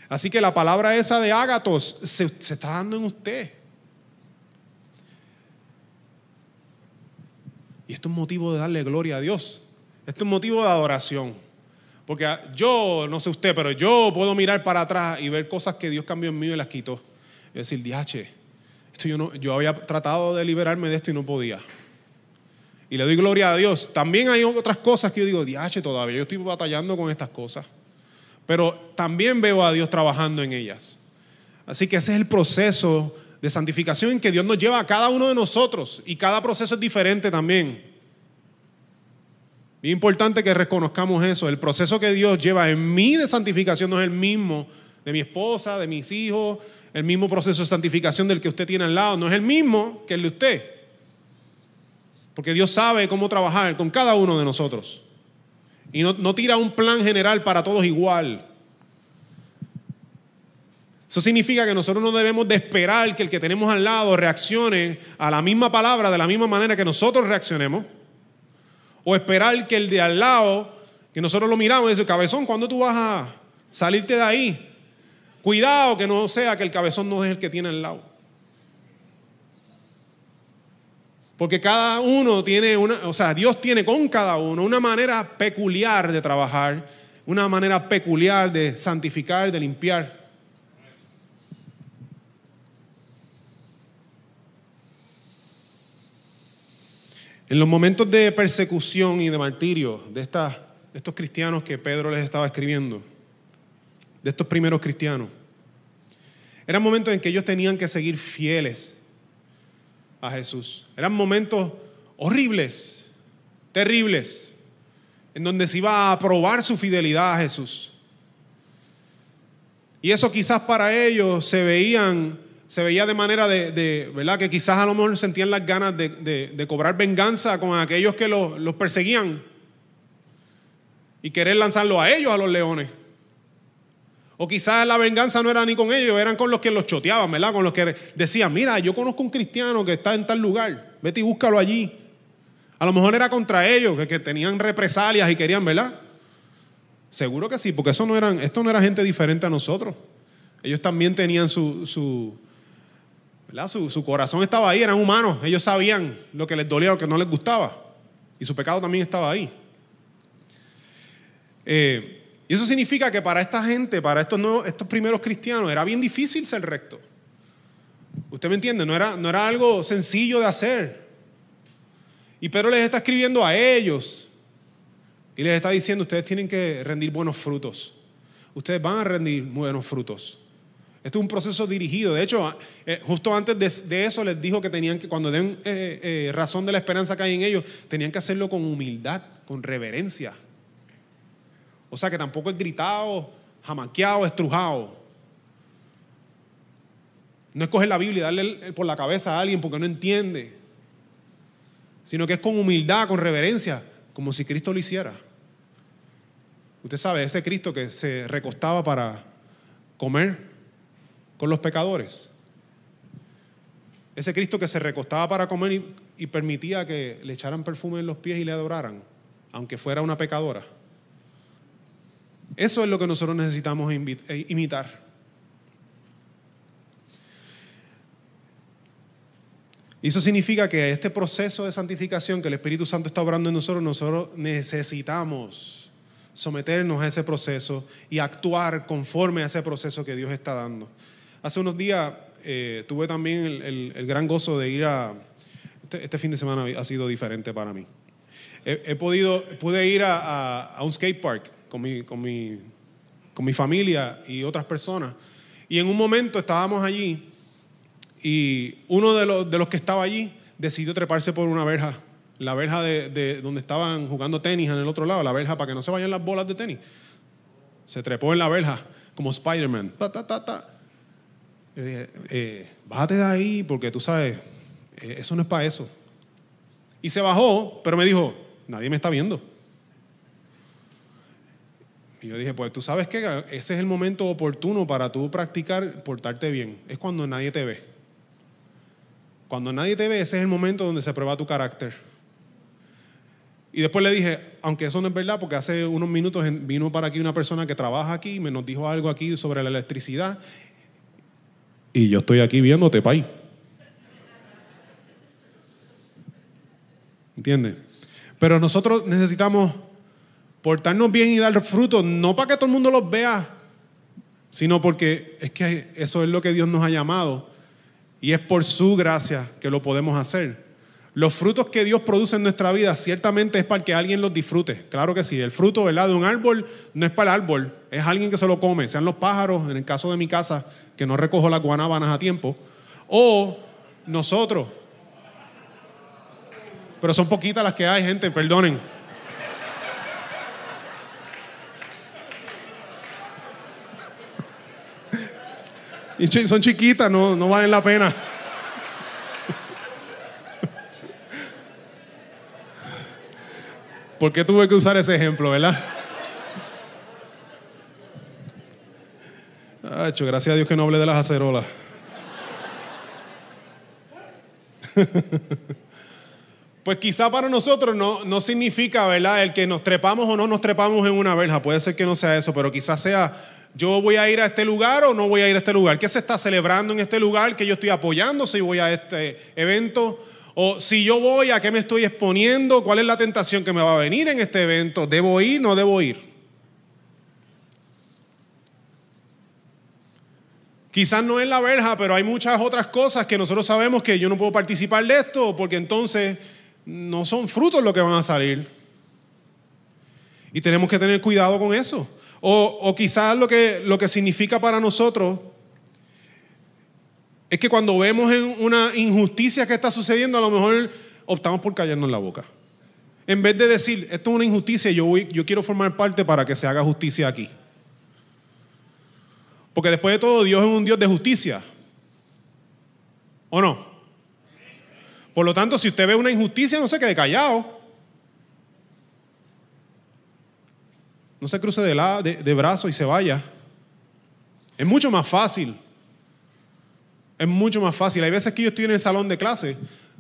Así que la palabra esa de ágatos se, está dando en usted. Y esto es motivo de darle gloria a Dios. Esto es motivo de adoración. Porque yo, no sé usted, pero yo puedo mirar para atrás y ver cosas que Dios cambió en mí y las quitó. Es decir, diache, yo, había tratado de liberarme de esto y no podía. Y le doy gloria a Dios. También hay otras cosas que yo digo, diache, todavía yo estoy batallando con estas cosas. Pero también veo a Dios trabajando en ellas. Así que ese es el proceso de santificación en que Dios nos lleva a cada uno de nosotros. Y cada proceso es diferente también. Es importante que reconozcamos eso. El proceso que Dios lleva en mí de santificación no es el mismo de mi esposa, de mis hijos, el mismo proceso de santificación del que usted tiene al lado, no es el mismo que el de usted. Porque Dios sabe cómo trabajar con cada uno de nosotros. Y no, tira un plan general para todos igual. Eso significa que nosotros no debemos de esperar que el que tenemos al lado reaccione a la misma palabra de la misma manera que nosotros reaccionemos. O esperar que el de al lado, que nosotros lo miramos y dice, cabezón, ¿cuándo tú vas a salirte de ahí? Cuidado que no sea que el cabezón no es el que tiene al lado. Porque cada uno tiene una, o sea, Dios tiene con cada uno una manera peculiar de trabajar, una manera peculiar de santificar, de limpiar. En los momentos de persecución y de martirio de, de estos cristianos que Pedro les estaba escribiendo, de estos primeros cristianos. Eran momentos en que ellos tenían que seguir fieles a Jesús. Eran momentos horribles, terribles, en donde se iba a probar su fidelidad a Jesús. Y eso quizás para ellos se veían, se veía de manera de, ¿verdad? Que quizás a lo mejor sentían las ganas de, cobrar venganza con aquellos que los, los perseguían y querer lanzarlo a ellos, a los leones. O quizás la venganza no era ni con ellos, eran con los que los choteaban, ¿verdad? Con los que decían, mira, yo conozco un cristiano que está en tal lugar, vete y búscalo allí. A lo mejor era contra ellos, que, tenían represalias y querían, ¿verdad? Seguro que sí, porque eso no eran, esto no era gente diferente a nosotros. Ellos también tenían su, su, su corazón estaba ahí, eran humanos, ellos sabían lo que les dolía, lo que no les gustaba. Y su pecado también estaba ahí. Eh, y eso significa que para esta gente, para estos, estos primeros cristianos, era bien difícil ser recto. ¿Usted me entiende? No era, no era algo sencillo de hacer. Y Pedro les está escribiendo a ellos y les está diciendo, ustedes tienen que rendir buenos frutos. Ustedes van a rendir buenos frutos. Esto es un proceso dirigido. De hecho, eh, justo antes de, eso les dijo que tenían que, cuando den eh, eh, razón de la esperanza que hay en ellos, tenían que hacerlo con humildad, con reverencia. O sea que tampoco es gritado, jamaqueado, estrujado. No es coger la Biblia y darle por la cabeza a alguien porque no entiende, sino que es con humildad, con reverencia, como si Cristo lo hiciera. Usted sabe, ese Cristo que se recostaba para comer con los pecadores. Ese Cristo que se recostaba para comer y, permitía que le echaran perfume en los pies y le adoraran, aunque fuera una pecadora. Eso es lo que nosotros necesitamos eh, imitar. Y eso significa que este proceso de santificación que el Espíritu Santo está obrando en nosotros, nosotros necesitamos someternos a ese proceso y actuar conforme a ese proceso que Dios está dando. Hace unos días eh, tuve también el, gran gozo de ir a... Este, este, fin de semana ha sido diferente para mí. He, podido, pude ir a, un skate park con mi, con, mi, con mi familia y otras personas. Y en un momento estábamos allí y uno de los, de los que estaba allí decidió treparse por una verja, la verja de, donde estaban jugando tenis en el otro lado, la verja para que no se vayan las bolas de tenis. Se trepó en la verja como Spider-Man. Ta, ta, ta, ta. Le dije, eh, bájate de ahí porque tú sabes, eh, eso no es para eso. Y se bajó, pero me dijo, nadie me está viendo. Y yo dije, pues tú sabes que ese es el momento oportuno para tú practicar portarte bien. Es cuando nadie te ve. Cuando nadie te ve, ese es el momento donde se prueba tu carácter. Y después le dije, aunque eso no es verdad, porque hace unos minutos vino para aquí una persona que trabaja aquí y me nos dijo algo aquí sobre la electricidad. Y yo estoy aquí viéndote, pay. ¿Entiendes? Pero nosotros necesitamos portarnos bien y dar frutos, no para que todo el mundo los vea, sino porque es que eso es lo que Dios nos ha llamado y es por su gracia que lo podemos hacer. Los frutos que Dios produce en nuestra vida ciertamente es para que alguien los disfrute. Claro que sí. El fruto de un árbol no es para el árbol, es alguien que se lo come, sean los pájaros, en el caso de mi casa, que no recojo las guanábanas a tiempo, o nosotros. Pero son poquitas las que hay, gente, perdonen. Son chiquitas, no, no valen la pena. ¿Por qué tuve que usar ese ejemplo, verdad? Gracias a Dios que no hablé de las acerolas. <laughs> Pues quizá para nosotros no, no significa, ¿verdad? El que nos trepamos o no nos trepamos en una verja. Puede ser que no sea eso, pero quizás sea yo voy a ir a este lugar o no voy a ir a este lugar. ¿Qué se está celebrando en este lugar? ¿Qué yo estoy apoyando si voy a este evento? O si yo voy, ¿a qué me estoy exponiendo? ¿Cuál es la tentación que me va a venir en este evento? ¿Debo ir? ¿No debo ir? Quizás no es la verja, pero hay muchas otras cosas que nosotros sabemos que yo no puedo participar de esto porque entonces no son frutos lo que van a salir. Y tenemos que tener cuidado con eso. O, quizás lo que, lo que significa para nosotros es que cuando vemos una injusticia que está sucediendo, a lo mejor optamos por callarnos la boca. En vez de decir, esto es una injusticia, yo, yo quiero formar parte para que se haga justicia aquí. Porque después de todo, Dios es un Dios de justicia. ¿O no? Por lo tanto, si usted ve una injusticia, no se quede callado. No se cruce de, la, de, brazo y se vaya. Es mucho más fácil. Es mucho más fácil. Hay veces que yo estoy en el salón de clase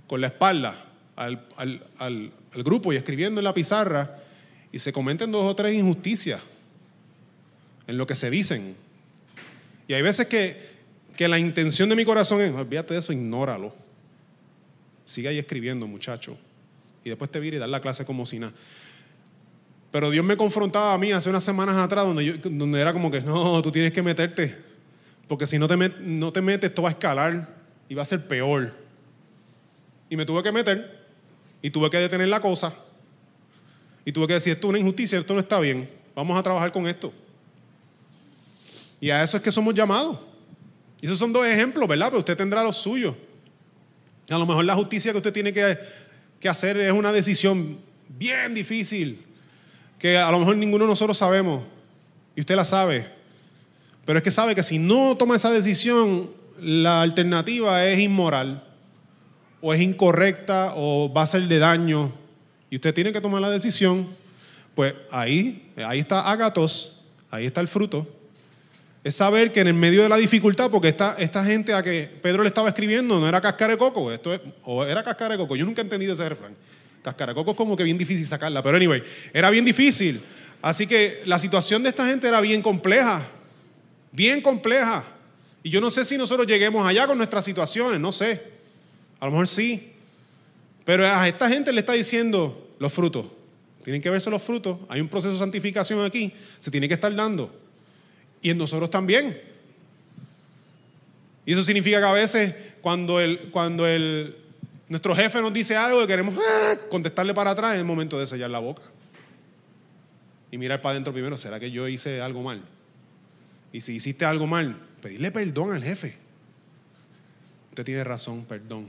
con la espalda al, al, grupo y escribiendo en la pizarra y se cometen dos o tres injusticias en lo que se dicen. Y hay veces que, que la intención de mi corazón es, olvídate de eso, ignóralo. Sigue ahí escribiendo, muchacho. Y después te vire y dar la clase como si nada. Pero Dios me confrontaba a mí hace unas semanas atrás donde era como que, no, tú tienes que meterte, porque si no te, no te metes, esto va a escalar y va a ser peor. Y me tuve que meter y tuve que detener la cosa y tuve que decir, esto es una injusticia, esto no está bien, vamos a trabajar con esto. Y a eso es que somos llamados. Y esos son dos ejemplos, ¿verdad? Pero usted tendrá los suyos. A lo mejor la justicia que usted tiene que, que hacer es una decisión bien difícil, que a lo mejor ninguno de nosotros sabemos, y usted la sabe. Pero es que sabe que si no toma esa decisión, la alternativa es inmoral, o es incorrecta, o va a ser de daño, y usted tiene que tomar la decisión. Pues ahí, ahí está Agatos, ahí está el fruto es saber que en el medio de la dificultad, porque esta, esta gente a que Pedro le estaba escribiendo no era cáscara de coco, esto o era cáscara de coco, yo nunca he entendido ese refrán. Cáscara de coco es como que bien difícil sacarla, pero anyway, era bien difícil. Así que la situación de esta gente era bien compleja, bien compleja. Y yo no sé si nosotros lleguemos allá con nuestras situaciones, no sé. A lo mejor sí. Pero a esta gente le está diciendo los frutos. Tienen que verse los frutos. Hay un proceso de santificación aquí. Se tiene que estar dando y en nosotros también. Y eso significa que a veces cuando, el, cuando el, nuestro jefe nos dice algo y queremos ah, contestarle para atrás, es el momento de sellar la boca. Y mirar para adentro primero, ¿será que yo hice algo mal? Y si hiciste algo mal, pedirle perdón al jefe. Usted tiene razón, perdón.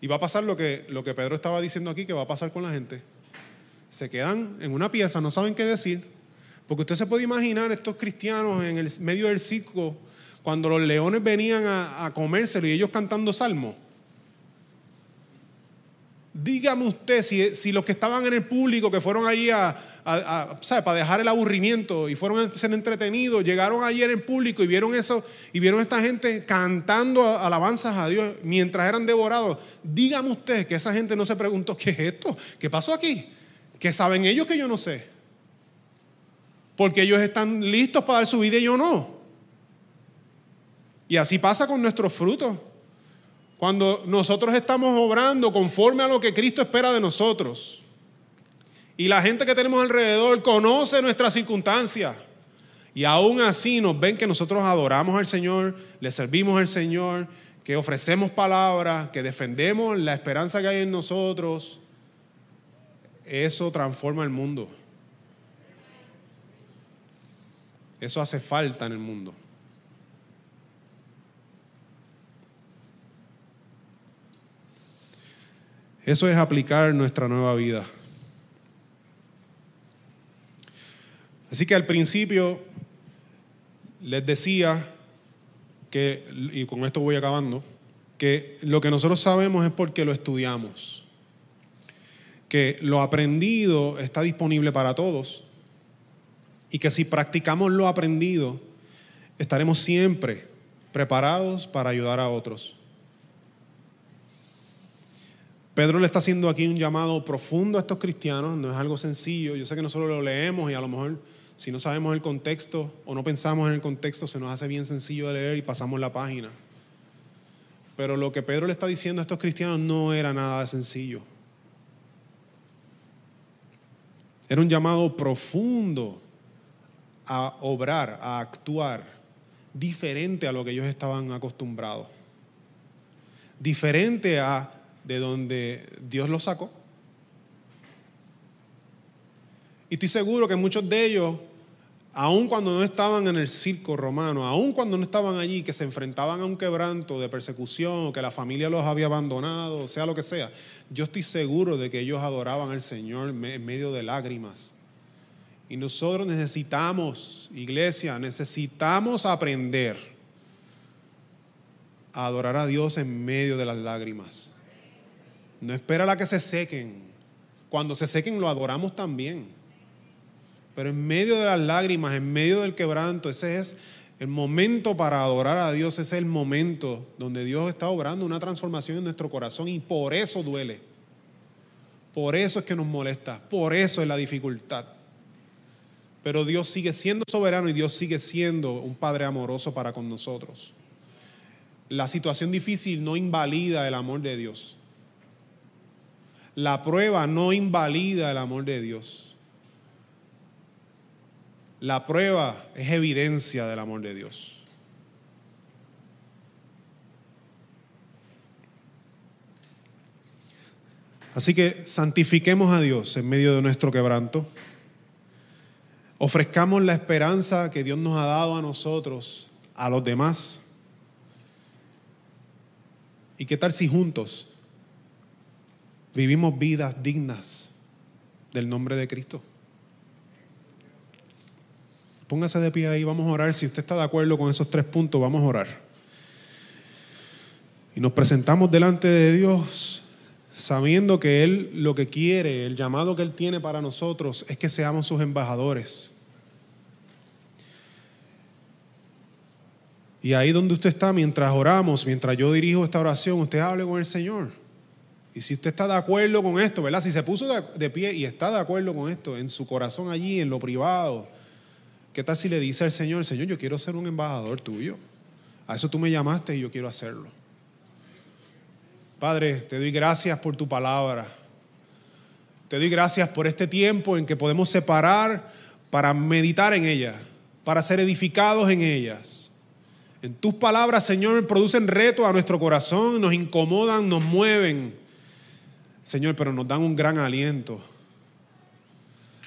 Y va a pasar lo que, lo que Pedro estaba diciendo aquí, que va a pasar con la gente. Se quedan en una pieza, no saben qué decir, porque usted se puede imaginar estos cristianos en el medio del circo, cuando los leones venían a, comérselo y ellos cantando salmos. Dígame usted si, los que estaban en el público, que fueron allí a, para dejar el aburrimiento y fueron a ser entretenidos, llegaron ayer en público y vieron eso, y vieron a esta gente cantando alabanzas a Dios mientras eran devorados. Dígame usted que esa gente no se preguntó, ¿qué es esto? ¿Qué pasó aquí? ¿Qué saben ellos que yo no sé? Porque ellos están listos para dar su vida y yo no. Y así pasa con nuestros frutos. Cuando nosotros estamos obrando conforme a lo que Cristo espera de nosotros. Y la gente que tenemos alrededor conoce nuestras circunstancias. Y aún así nos ven que nosotros adoramos al Señor, le servimos al Señor, que ofrecemos palabras, que defendemos la esperanza que hay en nosotros. Eso transforma el mundo. Eso hace falta en el mundo. Eso es aplicar nuestra nueva vida. Así que al principio les decía que, y con esto voy acabando, que lo que nosotros sabemos es porque lo estudiamos, que lo aprendido está disponible para todos y que si practicamos lo aprendido, estaremos siempre preparados para ayudar a otros. Pedro le está haciendo aquí un llamado profundo a estos cristianos, no es algo sencillo, yo sé que nosotros lo leemos y a lo mejor si no sabemos el contexto o no pensamos en el contexto se nos hace bien sencillo de leer y pasamos la página. Pero lo que Pedro le está diciendo a estos cristianos no era nada sencillo. Era un llamado profundo a obrar, a actuar diferente a lo que ellos estaban acostumbrados. Diferente a de donde Dios los sacó. Y estoy seguro que muchos de ellos, aun cuando no estaban en el circo romano, aun cuando no estaban allí, que se enfrentaban a un quebranto de persecución, que la familia los había abandonado, sea lo que sea, yo estoy seguro de que ellos adoraban al Señor en medio de lágrimas y nosotros necesitamos, iglesia, necesitamos aprender a adorar a Dios en medio de las lágrimas. No espera la que se sequen. Cuando se sequen lo adoramos también. Pero en medio de las lágrimas, en medio del quebranto, ese es el momento para adorar a Dios, ese es el momento donde Dios está obrando una transformación en nuestro corazón y por eso duele. Por eso es que nos molesta, por eso es la dificultad. Pero Dios sigue siendo soberano y Dios sigue siendo un Padre amoroso para con nosotros. La situación difícil no invalida el amor de Dios. La prueba no invalida el amor de Dios. La prueba es evidencia del amor de Dios. Así que santifiquemos a Dios en medio de nuestro quebranto. Ofrezcamos la esperanza que Dios nos ha dado a nosotros, a los demás. ¿Y qué tal si juntos vivimos vidas dignas del nombre de Cristo? Póngase de pie ahí, vamos a orar. Si usted está de acuerdo con esos tres puntos, vamos a orar. Y nos presentamos delante de Dios sabiendo que Él lo que quiere, el llamado que Él tiene para nosotros es que seamos sus embajadores. Y ahí donde usted está, mientras oramos, mientras yo dirijo esta oración, usted hable con el Señor. Y si usted está de acuerdo con esto, ¿verdad? Si se puso de, pie y está de acuerdo con esto en su corazón allí, en lo privado, ¿qué tal si le dice al Señor, Señor, yo quiero ser un embajador tuyo? A eso tú me llamaste y yo quiero hacerlo. Padre, te doy gracias por tu palabra. Te doy gracias por este tiempo en que podemos separar para meditar en ella, para ser edificados en ellas. En tus palabras, Señor, producen reto a nuestro corazón, nos incomodan, nos mueven. Señor, pero nos dan un gran aliento.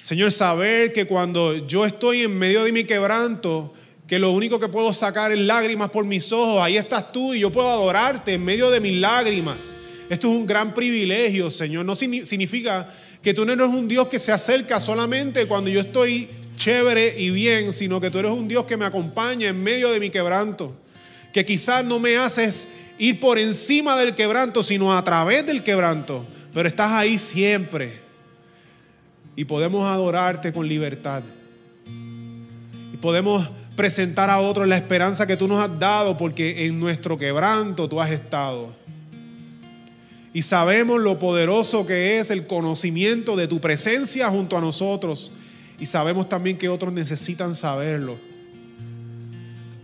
Señor, saber que cuando yo estoy en medio de mi quebranto, que lo único que puedo sacar es lágrimas por mis ojos. Ahí estás tú y yo puedo adorarte en medio de mis lágrimas. Esto es un gran privilegio, Señor. No significa que tú no eres un Dios que se acerca solamente cuando yo estoy chévere y bien, sino que tú eres un Dios que me acompaña en medio de mi quebranto. Que quizás no me haces ir por encima del quebranto, sino a través del quebranto. Pero estás ahí siempre. Y podemos adorarte con libertad. Y podemos presentar a otros la esperanza que tú nos has dado, porque en nuestro quebranto tú has estado. Y sabemos lo poderoso que es el conocimiento de tu presencia junto a nosotros. Y sabemos también que otros necesitan saberlo.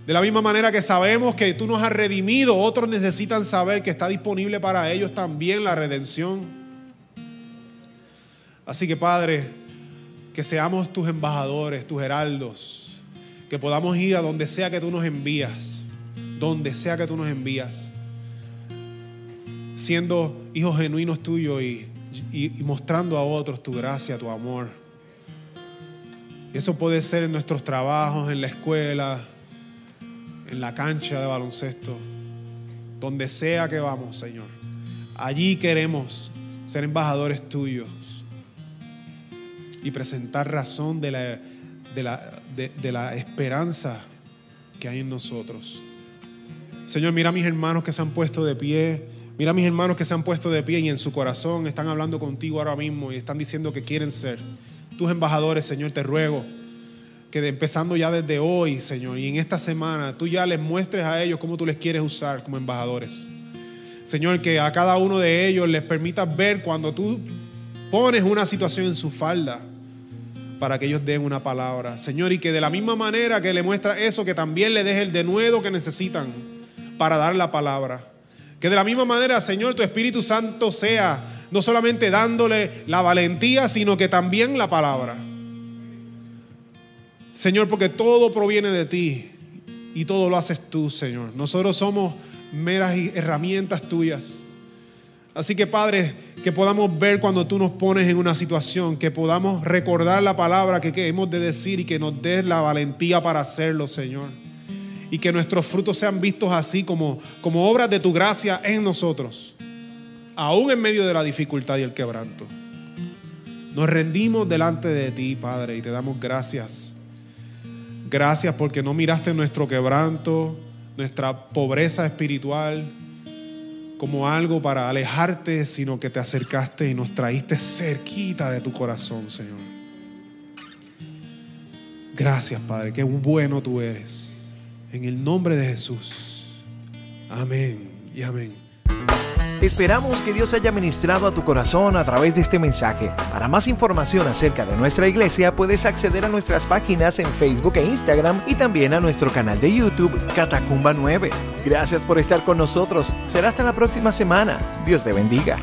De la misma manera que sabemos que tú nos has redimido, otros necesitan saber que está disponible para ellos también la redención. Así que Padre, que seamos tus embajadores, tus heraldos que podamos ir a donde sea que tú nos envías, donde sea que tú nos envías, siendo hijos genuinos tuyos y, mostrando a otros tu gracia, tu amor. eso puede ser en nuestros trabajos, en la escuela, en la cancha de baloncesto, donde sea que vamos, Señor. Allí queremos ser embajadores tuyos y presentar razón de la de la, de, la esperanza que hay en nosotros. Señor, mira a mis hermanos que se han puesto de pie. Mira a mis hermanos que se han puesto de pie y en su corazón están hablando contigo ahora mismo y están diciendo que quieren ser tus embajadores, Señor. Te ruego que empezando ya desde hoy, Señor, y en esta semana, tú ya les muestres a ellos cómo tú les quieres usar como embajadores. Señor, que a cada uno de ellos les permitas ver cuando tú pones una situación en su falda para que ellos den una palabra. Señor, y que de la misma manera que le muestra eso, que también le deje el denuedo que necesitan para dar la palabra. Que de la misma manera, Señor, tu Espíritu Santo sea no solamente dándole la valentía, sino que también la palabra. Señor, porque todo proviene de ti y todo lo haces tú, Señor. Nosotros somos meras herramientas tuyas. Así que Padre, que podamos ver cuando tú nos pones en una situación, que podamos recordar la palabra que, hemos de decir y que nos des la valentía para hacerlo, Señor. Y que nuestros frutos sean vistos así como, como obras de tu gracia en nosotros, aún en medio de la dificultad y el quebranto. Nos rendimos delante de ti, Padre, y te damos gracias. Gracias porque no miraste nuestro quebranto, nuestra pobreza espiritual como algo para alejarte, sino que te acercaste y nos traíste cerquita de tu corazón, Señor. Gracias, Padre, qué bueno tú eres. En el nombre de Jesús. Amén y amén. Esperamos que Dios haya ministrado a tu corazón a través de este mensaje. Para más información acerca de nuestra iglesia puedes acceder a nuestras páginas en Facebook e Instagram y también a nuestro canal de YouTube Catacumba 9. Gracias por estar con nosotros. Será hasta la próxima semana. Dios te bendiga.